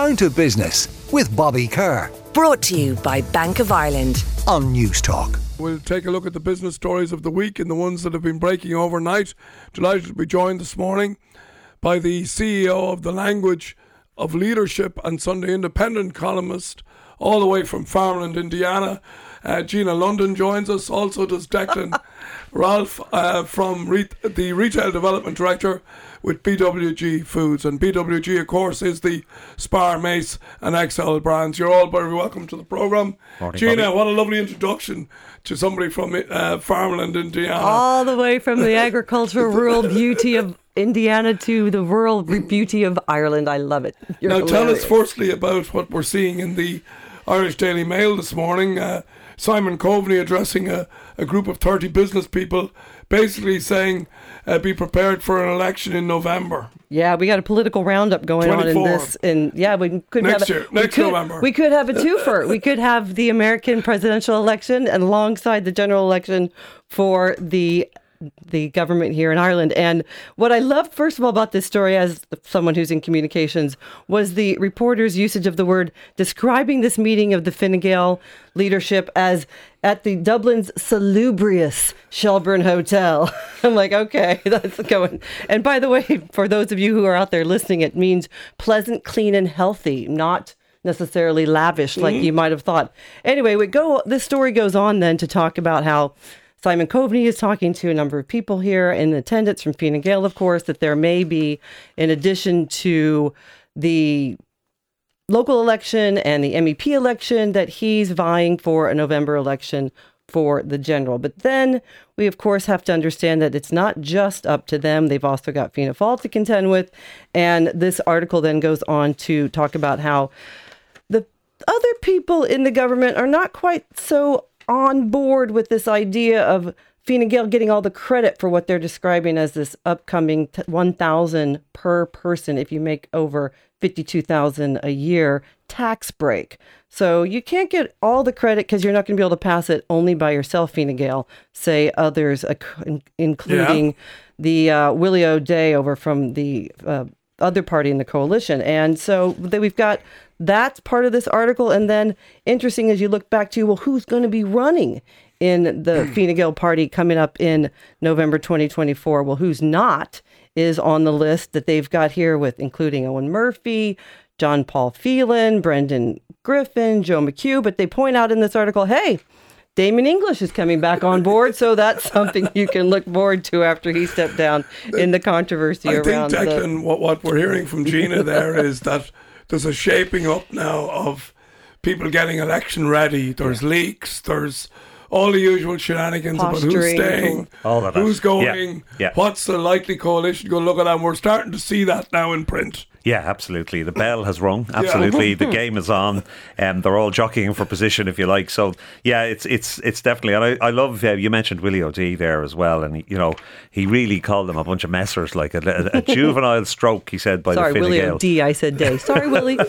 Down to Business with Bobby Kerr. Brought to you by Bank of Ireland. On Newstalk. We'll take a look at the business stories of the week and the ones that have been breaking overnight. Delighted to be joined this morning by the CEO of the Language of Leadership and Sunday Independent columnist, all the way from Farmland, Indiana. Uh, Gina London joins us. Also does Declan Ralph uh, from re- the Retail Development Director with BWG Foods. And BWG, of course, is the Spar, Mace, and XL brands. You're all very welcome to the programme. Gina, Bobby. what a lovely introduction to somebody from uh, Farmland, Indiana. all the way from the agricultural rural beauty of Indiana to the rural beauty of Ireland. I love it. You're now, tell us firstly about what we're seeing in the Irish Daily Mail this morning. Uh, Simon Coveney addressing a, a group of 30 business people, basically saying, uh, be prepared for an election in November. Yeah, we got a political roundup going on in this, and yeah, we could Next have a, year, next could- November. We could have a twofer. we could have the American presidential election and alongside the general election for the the government here in Ireland. And what I loved first of all about this story, as someone who's in communications, was the reporter's usage of the word describing this meeting of the Fine Gael leadership as at the Dublin's salubrious Shelburne Hotel. I'm like, okay, that's going. And by the way, for those of you who are out there listening, it means pleasant, clean, and healthy, not necessarily lavish like mm-hmm. you might have thought. Anyway, we go. This story goes on then to talk about how Simon Coveney is talking to a number of people here in attendance from Fine Gael, of course, that there may be, in addition to the local election and the MEP election, that he's vying for a November election for the general. But then we, of course, have to understand that it's not just up to them. They've also got Fianna Fáil to contend with. And this article then goes on to talk about how the other people in the government are not quite so on board with this idea of Fine Gael getting all the credit for what they're describing as this upcoming t- 1,000 per person if you make over 52,000 a year tax break. So you can't get all the credit because you're not going to be able to pass it only by yourself, Fine Gael. Say others, uh, in- including the uh, Willie O'Dea over from the uh, other party in the coalition. And so then we've got that's part of this article. And then interesting as you look back to, well, who's going to be running in the Fine Gael party coming up in November 2024? Well, who's not is on the list that they've got here with including Owen Murphy, John Paul Phelan, Brendan Griffin, Joe McHugh. But they point out in this article, hey, Damien English is coming back on board, so that's something you can look forward to after he stepped down in the controversy I think, around the, Declan, what, what we're hearing from Gina there is that there's a shaping up now of people getting election ready. There's leaks, there's all the usual shenanigans about who's staying, All of that. who's going, Yeah, yeah. what's the likely coalition going to look at. And we're starting to see that now in print. Yeah, absolutely. The bell has rung. Absolutely, the game is on, and they're all jockeying for position, if you like. So, yeah, it's it's it's definitely. And I, I love uh, you mentioned Willie O'Dea there as well, and he, you know he really called them a bunch of messers, like a, a, juvenile stroke. He said by Sorry, the Fine Willie Gael. D. I said day. Sorry, Willie.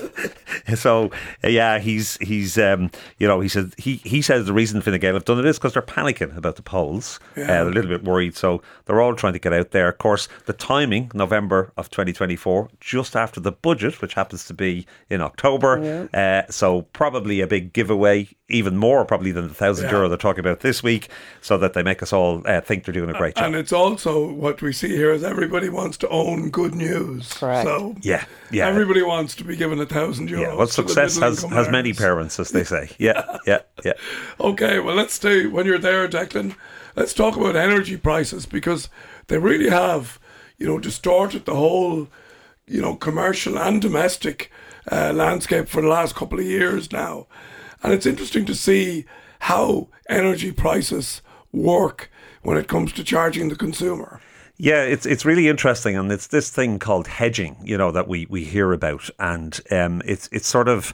So uh, yeah, he's he's um, you know he said he he says the reason Fine Gael have done it is because they're panicking about the polls. Uh, they're a little bit worried, so they're all trying to get out there. Of course, the timing November of 2024, just after the budget, which happens to be in October. Uh, so probably a big giveaway, even more probably than the thousand Yeah. euro they're talking about this week, so that they make us all uh, think they're doing a great job. And it's also what we see here is everybody wants to own good news. Correct. So yeah, yeah. everybody wants to be given a thousand euros. yeah, well, success middle has, income has many parents, as they say. Yeah, yeah, yeah. Okay, well, let's stay when you're there, Declan. Let's talk about energy prices because they really have, you know, distorted the whole, you know, commercial and domestic uh, landscape for the last couple of years now. And it's interesting to see how energy prices work when it comes to charging the consumer. Yeah, it's it's really interesting, and it's this thing called hedging, you know, that we we hear about, and um, it's it's sort of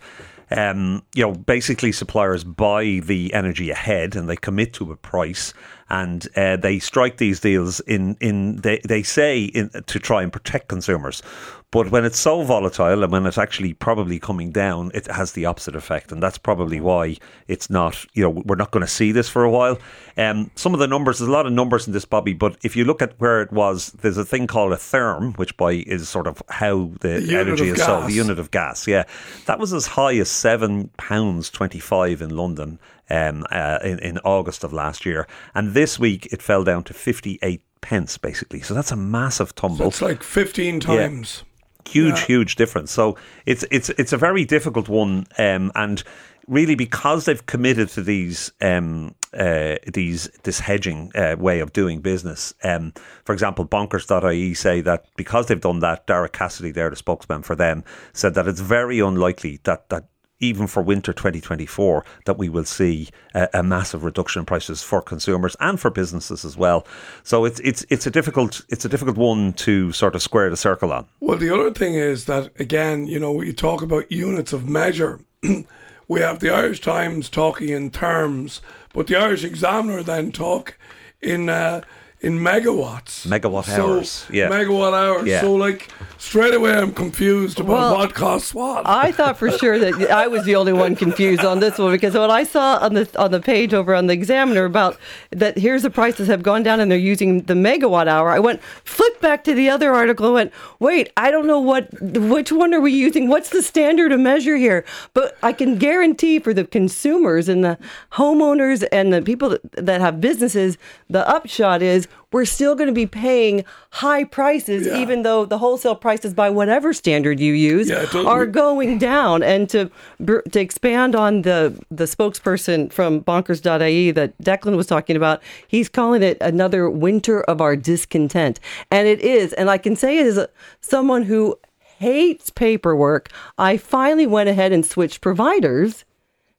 um, you know, basically suppliers buy the energy ahead and they commit to a price and uh, they strike these deals in in they, they say in, to try and protect consumers. But when it's so volatile and when it's actually probably coming down, it has the opposite effect, and that's probably why it's not. You know, we're not going to see this for a while. Um, some of the numbers, there's a lot of numbers in this, Bobby. But if you look at where it was, there's a thing called a therm, which by is sort of how the, unit energy is sold, the unit of gas. Yeah, that was as high as seven pounds twenty five in London um, uh, in, in August of last year, and this week it fell down to fifty eight pence basically. So that's a massive tumble It's like 15 times. huge, huge difference. So it's it's it's a very difficult one, um, and really because they've committed to these um, uh, these this hedging uh, way of doing business. Um, for example, Bonkers.ie say that because they've done that, Daragh Cassidy, there, the spokesman for them, said that it's very unlikely that that. Even for winter 2024, that we will see a, a massive reduction in prices for consumers and for businesses as well. So it's it's it's a difficult it's a difficult one to sort of square the circle on. Well, the other thing is that, again, you know, we talk about units of measure. we have the Irish Times talking in terms, but the Irish Examiner then talk in uh, in megawatts. Megawatt So, hours, yeah. Megawatt hours. Yeah. So, like, straight away I'm confused about Well, what costs what. I thought for sure that I was the only one confused on this one because what I saw on the on the page over on the Examiner about that here's the prices have gone down and they're using the megawatt hour. I went flipped back to the other article and went, wait, I don't know what which one are we using? What's the standard of measure here? But I can guarantee for the consumers and the homeowners and the people that, that have businesses, the upshot is we're still going to be paying high prices Yeah. even though the wholesale prices by whatever standard you use Yeah, doesn't- are going down. And to to expand on the the spokesperson from Bonkers.ie that Declan was talking about, he's calling it another winter of our discontent, and it is. And I can say as a, someone who hates paperwork, I finally went ahead and switched providers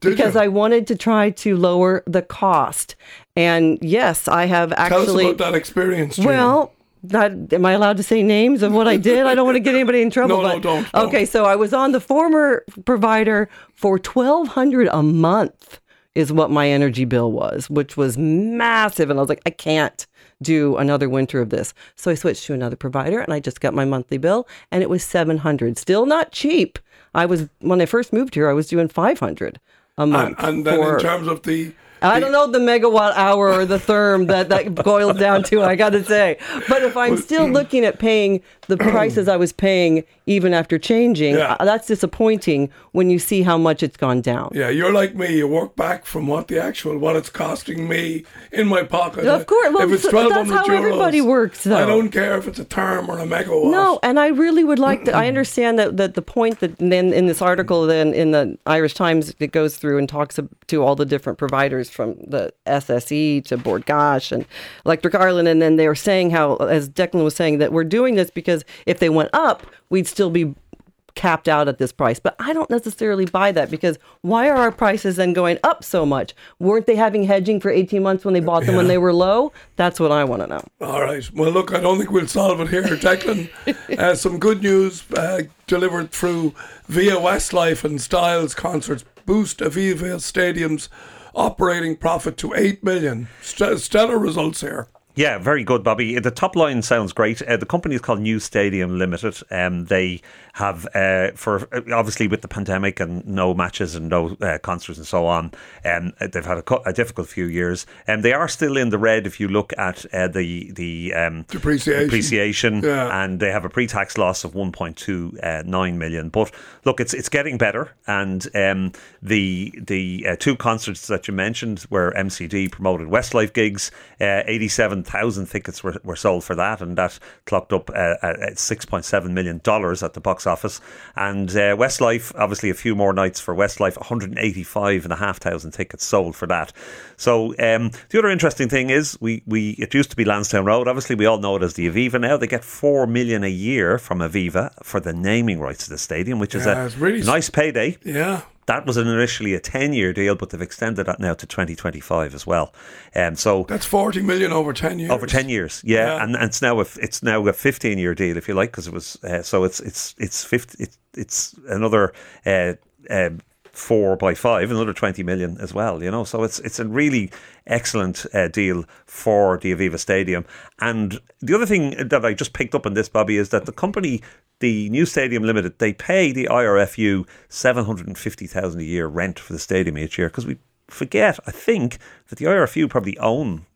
Did because you? I wanted to try to lower the cost. And yes, I have actually. Tell us about that experience. Well, not, am I allowed to say names of what I did? I don't want to get anybody in trouble. No, no, don't, don't. Okay, so I was on the former provider for twelve hundred a month is what my energy bill was, which was massive, and I was like, I can't do another winter of this. So I switched to another provider, and I just got my monthly bill, and it was seven hundred. Still not cheap. I was when I first moved here, I was doing five hundred a and, month. and then for- in terms of the. I don't know the megawatt hour or the therm that that boils down to. I got to say, but if I'm still looking at paying the prices I was paying even after changing, Yeah. uh, that's disappointing when you see how much it's gone down. Yeah, you're like me. You work back from what the actual what it's costing me in my pocket. Of course. Well, if it's twelve that's hundred how everybody euros, works, I don't care if it's a therm or a megawatt. No, and I really would like to. I understand that, that the point that then in this article, then in the Irish Times, it goes through and talks to all the different providers from the SSE to Bord Gáis and Electric Ireland, and then they were saying how, as Declan was saying, that we're doing this because if they went up, we'd still be capped out at this price. But I don't necessarily buy that because why are our prices then going up so much? Weren't they having hedging for 18 months when they bought them when they were low? That's what I want to know. All right. Well, look, I don't think we'll solve it here, Declan. uh, some good news uh, delivered through via Westlife and Styles concerts boost Aviva Stadium's operating profit to eight million. St- stellar results here. Yeah, very good, Bobby. Uh, the top line sounds great. Uh, the company is called New Stadium Limited. Um, they have, uh, for uh, obviously with the pandemic and no matches and no uh, concerts and so on, um, uh, they've had a, a, difficult few years. And um, they are still in the red if you look at the the um, depreciation, depreciation yeah. and they have a pre-tax loss of 1.29 million. But look, it's it's getting better. And um, the the two concerts that you mentioned were MCD promoted Westlife gigs, 87 1,000 tickets were, were sold for that, and that clocked up uh, at $6.7 million at the box office. And uh, Westlife, obviously, a few more nights for Westlife, 185,500 tickets sold for that. So um, the other interesting thing is, we, we it used to be Lansdowne Road. Obviously, we all know it as the Aviva now. They get $4 million a year from Aviva for the naming rights of the stadium, which is yeah, a really nice payday. Yeah. That was initially a 10 year deal, but they've extended that now to 2025 as well. Um, so That's 40 million over 10 years. over 10 years, yeah, Yeah. And, and it's now a, it's now a 15 year deal, if you like, because it was uh, so it's it's it's 50, it's it's another uh, um four by five, another 20 million as well, you know. So it's it's a really excellent uh, deal for the Aviva Stadium. And the other thing that I just picked up on this, Bobby, is that the company, the New Stadium Limited, they pay the IRFU 750,000 a year rent for the stadium each year because we forget, I think, that the IRFU probably own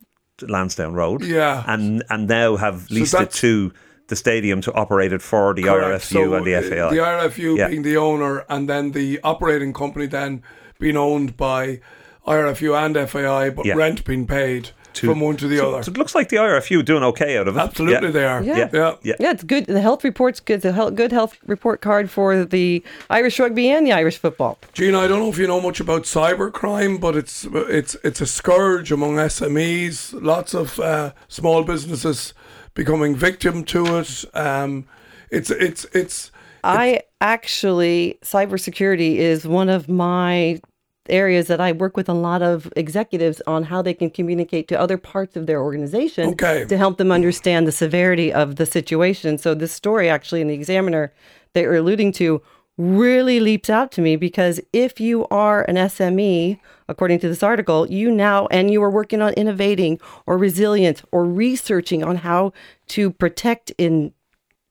Lansdowne Road. Yeah. And, and now have leased it to the stadium to operate it for the Correct. IRFU So, and the uh, FAI. The RFU Yeah. being the owner, and then the operating company then being owned by IRFU and FAI, but Yeah. rent being paid from one to the so, other. so it looks like the IRFU are doing okay out of it. Absolutely, Yeah. they are. Yeah. yeah. yeah. Yeah. Yeah, it's good. The health report's good. The health, good health report card for the Irish rugby and the Irish football. Gina, I don't know if you know much about cybercrime, but it's it's it's a scourge among SMEs. Lots of uh, small businesses becoming victim to it. Um, it's it's it's I actually, cybersecurity is one of my areas that I work with a lot of executives on how they can communicate to other parts of their organization Okay. to help them understand the severity of the situation. So this story actually in the Examiner that you're alluding to really leaps out to me because if you are an SME, according to this article, you now and you are working on innovating or resilience or researching on how to protect in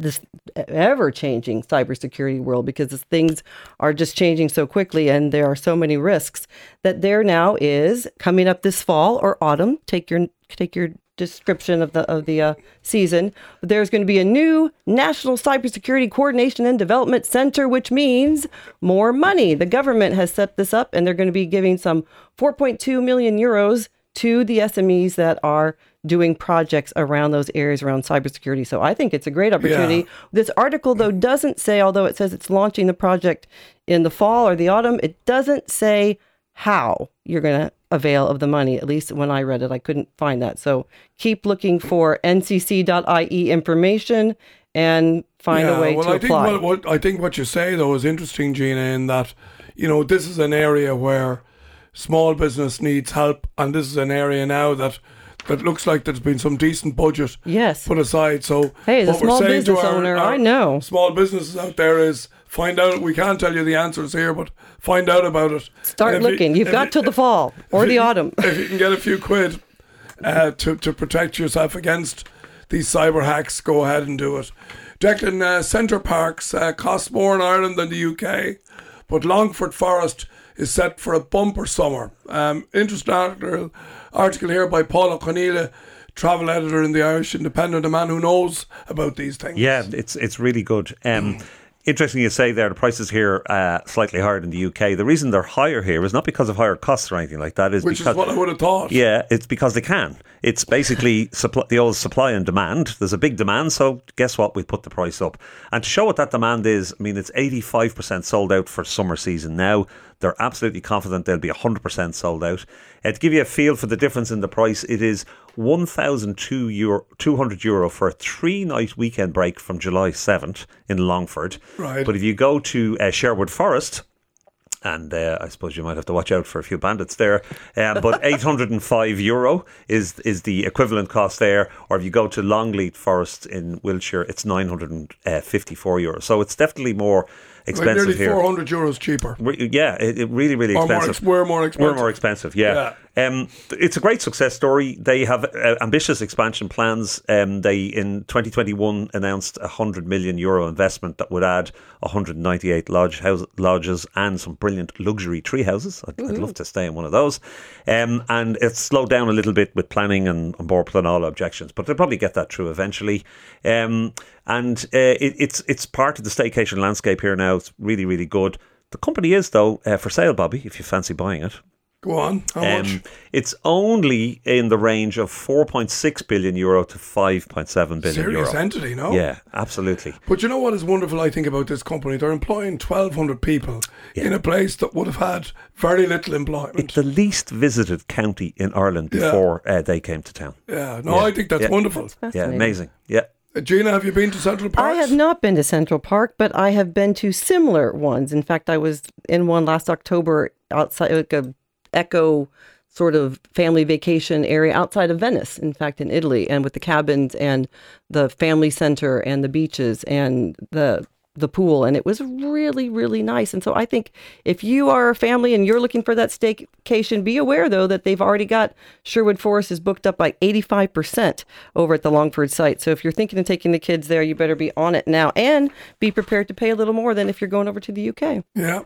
this ever changing cybersecurity world because things are just changing so quickly and there are so many risks that there now is coming up this fall or autumn take your take your description of the of the uh, season there's going to be a new national cybersecurity coordination and development center which means more money. The government has set this up and they're going to be giving some 4.2 million euros to the SMEs that are doing projects around those areas around cybersecurity. So I think it's a great opportunity. Yeah. This article, though, doesn't say, although it says it's launching the project in the fall or the autumn, it doesn't say how you're going to avail of the money. At least when I read it, I couldn't find that. So keep looking for ncc.ie information and find a way well, to I apply. think what, what I think what you say though is interesting, Gina, in that you know this is an area where small business needs help, and this is an area now that that looks like there's been some decent budget Yes. put aside. So Hey, what we're small saying to business our- owner, our I know. small businesses out there is find out. We can't tell you the answers here, but find out about it. Start And you- looking. You've got you- till the fall or the you- autumn. If you can get a few quid uh, to to protect yourself against these cyber hacks, go ahead and do it. Declan, uh, Center Parcs uh, cost more in Ireland than the UK, but Longford Forest is set for a bumper summer. Um, interesting article, article here by Pól Ó Conghaile, travel editor in the Irish Independent, a man who knows about these things. Yeah, it's it's really good. Um, interesting you say there, the prices here uh, slightly higher than the UK. The reason they're higher here is not because of higher costs or anything like that. Is Which because is what I would have thought. yeah, it's because they can. It's basically supply, the old supply and demand. There's a big demand, so guess what? We put the price up. And to show what that demand is, I mean, it's 85% sold out for summer season now. They're absolutely confident they'll be 100% sold out. Uh, to give you a feel for the difference in the price, it is 1,200 euro, 200 euro for a three night weekend break from July 7th in Longford. Right. But if you go to uh, Sherwood Forest, and uh, I suppose you might have to watch out for a few bandits there. Um, but 805 euro is is the equivalent cost there. Or if you go to Longleat Forest in Wiltshire, it's 954 euro. So it's definitely more Like expensive nearly here. 400 euros cheaper. Re- Yeah, it, it really, really Or more expensive. ex- we're more expensive. We're more expensive, yeah. Um, it's a great success story. They have uh, ambitious expansion plans. Um, they in 2021 announced a hundred million euro investment that would add 198 lodge house, lodges and some brilliant luxury tree houses. I'd, I'd love to stay in one of those. Um, and it's slowed down a little bit with planning and on board all objections, but they'll probably get that through eventually. Um, and uh, it, it's it's part of the staycation landscape here now. It's really really good. The company is though uh, for sale, Bobby. If you fancy buying it. Go on. How much? Um, it's only in the range of 4.6 billion euro to 5.7 billion Serious euro. entity, no? Yeah, absolutely. But you know what is wonderful, I think, about this company? They're employing 1,200 people in a place that would have had very little employment. It's the least visited county in Ireland Yeah. before uh, they came to town. yeah, no, Yeah. I think that's Yeah. wonderful. Yeah, amazing. Yeah. Uh, Gina, have you been to Central Park? I have not been to Central Park, but I have been to similar ones. In fact, I was in one last October outside like a eco sort of family vacation area outside of Venice, in fact, in Italy, and with the cabins and the family center and the beaches and the the pool and it was really really nice and so i think if you are a family and you're looking for that staycation be aware though that they've already got sherwood forest is booked up by 85% over at the longford site so if you're thinking of taking the kids there you better be on it now and be prepared to pay a little more than if you're going over to the uk Yeah.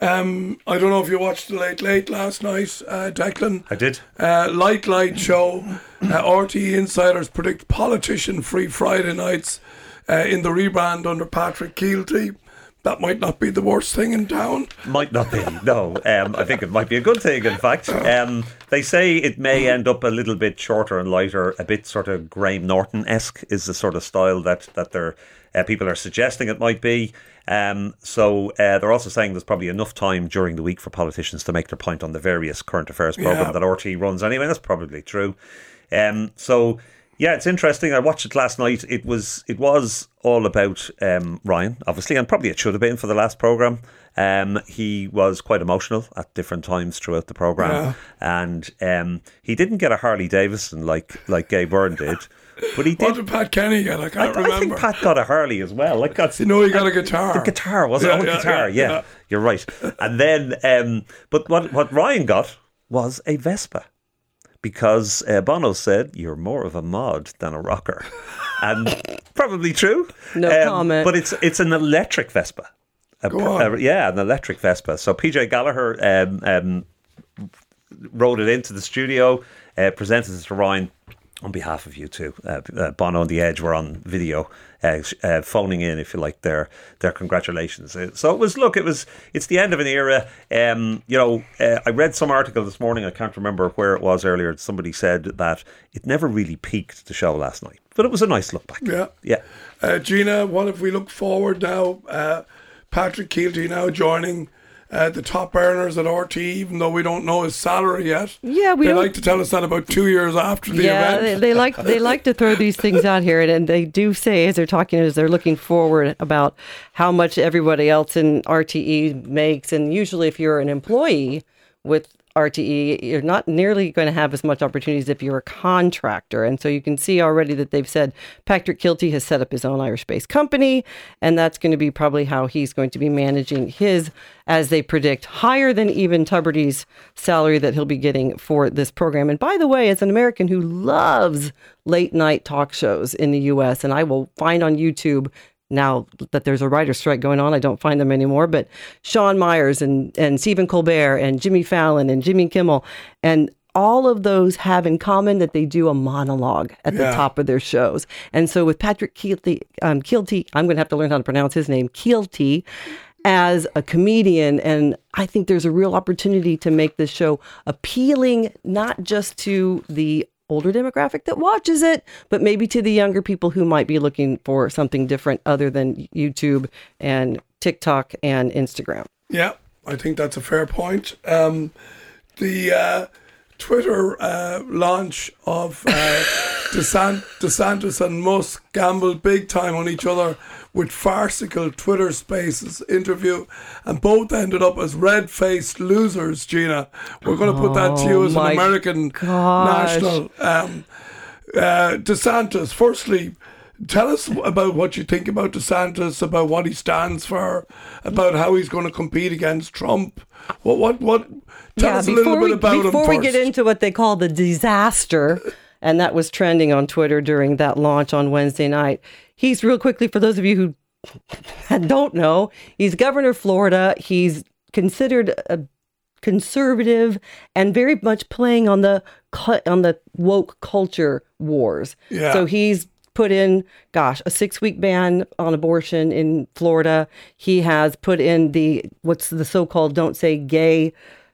Um, I don't know if you watched the Late Late last night, uh, Declan. I did. Uh, Light Light show. Uh, RTE insiders predict politician free Friday nights uh, in the rebrand under Patrick Kielty. That might not be the worst thing in town. Might not be. No, um, I think it might be a good thing. In fact, um, they say it may end up a little bit shorter and lighter, a bit sort of Graham Norton esque is the sort of style that that they're, uh, people are suggesting it might be. Um, so uh, they're also saying there's probably enough time during the week for politicians to make their point on the various current affairs program Yeah. that RTE runs. Anyway, that's probably true. Um, so yeah, it's interesting. I watched it last night. It was it was all about um, Ryan, obviously, and probably it should have been for the last program. Um, he was quite emotional at different times throughout the program, and um, he didn't get a Harley Davidson like like Gay Byrne did, but he did. What did. Pat Kenny get? I I, can't I remember. think Pat got a Harley as well. Like got you know, he got a guitar. the guitar was Yeah, it? Oh, yeah, guitar. yeah, Yeah, yeah. you're right. And then, um, but what what Ryan got was a Vespa because uh, Bono said you're more of a mod than a rocker, and probably true. Um, No comment. But it's it's an electric Vespa. A- Go on. a- yeah, an electric Vespa. So PJ Gallagher um, um, rode it into the studio, uh, presented it to Ryan on behalf of U2. Uh, uh, Bono and The Edge were on video, uh, uh, phoning in, if you like, their their congratulations. Uh, So it was, look, it was, it's the end of an era. Um, you know, uh, I read some article this morning. I can't remember where it was earlier. Somebody said that it never really peaked the show last night, but it was a nice look back. Yeah. yeah. Uh, Gina, what if we look forward now? Uh, Patrick Kielty now joining uh, the top earners at RTE, even though we don't know his salary yet. Yeah, we They like to tell us that about two years after the yeah, event. they, they like they like to throw these things out here, and, and they do say as they're talking, as they're looking forward about how much everybody else in RTE makes, and usually if you're an employee with RTE, you're not nearly going to have as much opportunities if you're a contractor, and so you can see already that they've said Patrick Kielty has set up his own Irish-based company, and that's going to be probably how he's going to be managing his, as they predict, higher than even Tubridy's salary that he'll be getting for this program. And by the way, as an American who loves late night talk shows in the US, and I will find on YouTube now that there's a writer strike going on, I don't find them anymore, but Seth Meyers and, and Stephen Colbert and Jimmy Fallon and Jimmy Kimmel and all of those have in common that they do a monologue at the top of their shows. And so with Patrick Kielty, um, Kielty, I'm going to have to learn how to pronounce his name, Kielty, as a comedian. And I think there's a real opportunity to make this show appealing, not just to the older demographic that watches it, but maybe to the younger people who might be looking for something different other than YouTube and TikTok and Instagram. Yeah, I think that's a fair point. Um, the uh, Twitter uh, launch of uh, DeSant- DeSantis and Musk gambled big time on each other with farcical Twitter Spaces interview, and both ended up as red-faced losers. Gina, we're going to put that to you Oh as an American gosh. national. Um, uh, DeSantis, firstly, tell us about what you think about DeSantis, about what he stands for, about how he's going to compete against Trump. What, what, what? Tell us a little bit we, about before we get into what they call the disaster, and that was trending on Twitter during that launch on Wednesday night. He's real quickly for those of you who don't know, he's governor of Florida. He's considered a conservative and very much playing on the on the woke culture wars. Yeah. So he's put in, gosh, a six week ban on abortion in Florida. He has put in the what's the so called "Don't Say Gay."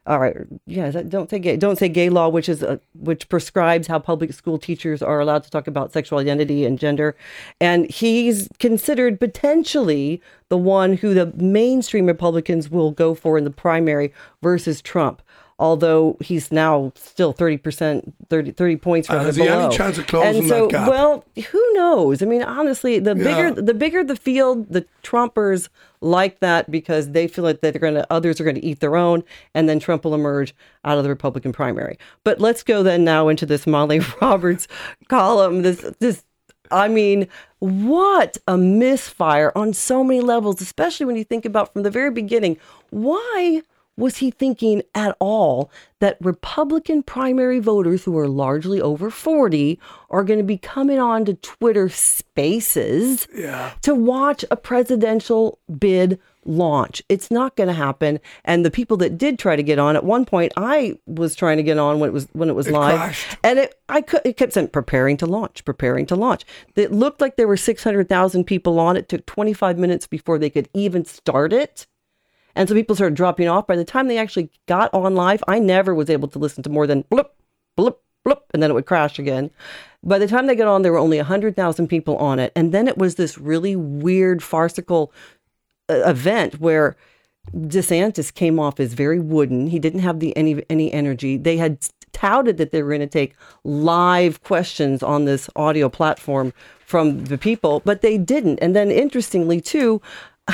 All right, yeah, that don't say gay, don't say gay law, which is a, which prescribes how public school teachers are allowed to talk about sexual identity and gender, and he's considered potentially the one who the mainstream Republicans will go for in the primary versus Trump. Although he's now still 30%, 30, 30 points from uh, has the he below. any chance of closing and so, that gap? Well, who knows? I mean, honestly, the Yeah. bigger the bigger the field, the Trumpers like that because they feel like that they're going to others are going to eat their own, and then Trump will emerge out of the Republican primary. But let's go then now into this Molly Roberts column. This this I mean, what a misfire on so many levels, especially when you think about from the very beginning. Why was he thinking at all that Republican primary voters who are largely over 40 are going to be coming on to Twitter spaces Yeah. to watch a presidential bid launch? It's not going to happen. And the people that did try to get on at one point, I was trying to get on when it was when it was It live. crashed. And it, I could, it kept saying preparing to launch, preparing to launch. It looked like there were 600,000 people on. It took 25 minutes before they could even start it. And so people started dropping off. By the time they actually got on live, I never was able to listen to more than blip, blip, blip, and then it would crash again. By the time they got on, there were only 100,000 people on it. And then it was this really weird, farcical uh, event where DeSantis came off as very wooden. He didn't have the any any energy. They had touted that they were going to take live questions on this audio platform from the people, but they didn't. And then interestingly too,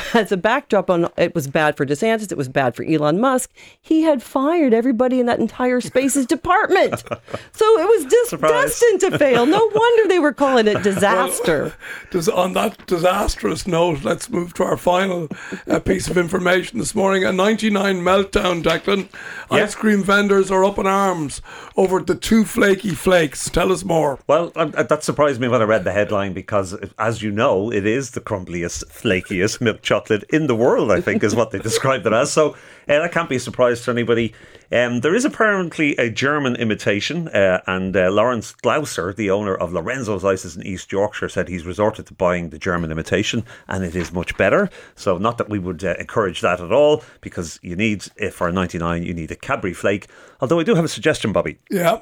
as a backdrop on it was bad for DeSantis, it was bad for Elon Musk. He had fired everybody in that entire spaces department. So it was just Surprise. destined to fail. No wonder they were calling it disaster. Does, on that disastrous note, let's move to our final uh, piece of information this morning. A 99 meltdown, Declan. Yeah. Ice cream vendors are up in arms over the two flaky flakes. Tell us more. Well, um, uh, that surprised me when I read the headline because, as you know, it is the crumbliest, flakiest milk chocolate in the world. I think is what they described it as. So uh, that can't be a surprise to anybody. Um, there is apparently a German imitation, uh, and uh, Lawrence Glauser, the owner of Lorenzo's Ices in East Yorkshire, said he's resorted to buying the German imitation, and it is much better. So, not that we would uh, encourage that at all, because you need, if for a 99, you need a Cadbury flake. Although I do have a suggestion, Bobby Yeah.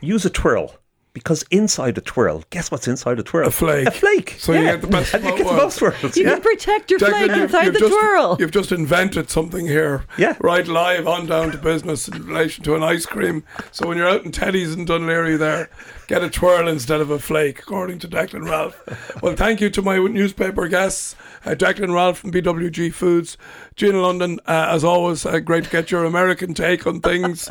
use a twirl. Because inside a twirl, guess what's inside a twirl? A flake. A flake. So you yeah. get the best of And you both get the worlds. most worlds. You yeah. can protect your Declan, flake you've- inside you've the just, twirl. You've just invented something here. Yeah. Right live on down to business in relation to an ice cream. So when you're out in Teddy's in Dún Laoghaire there, get a twirl instead of a flake, according to Declan Ralph. well, thank you to my newspaper guests, uh, Declan Ralph from BWG Foods, Gina London. Uh, as always, uh, great to get your American take on things.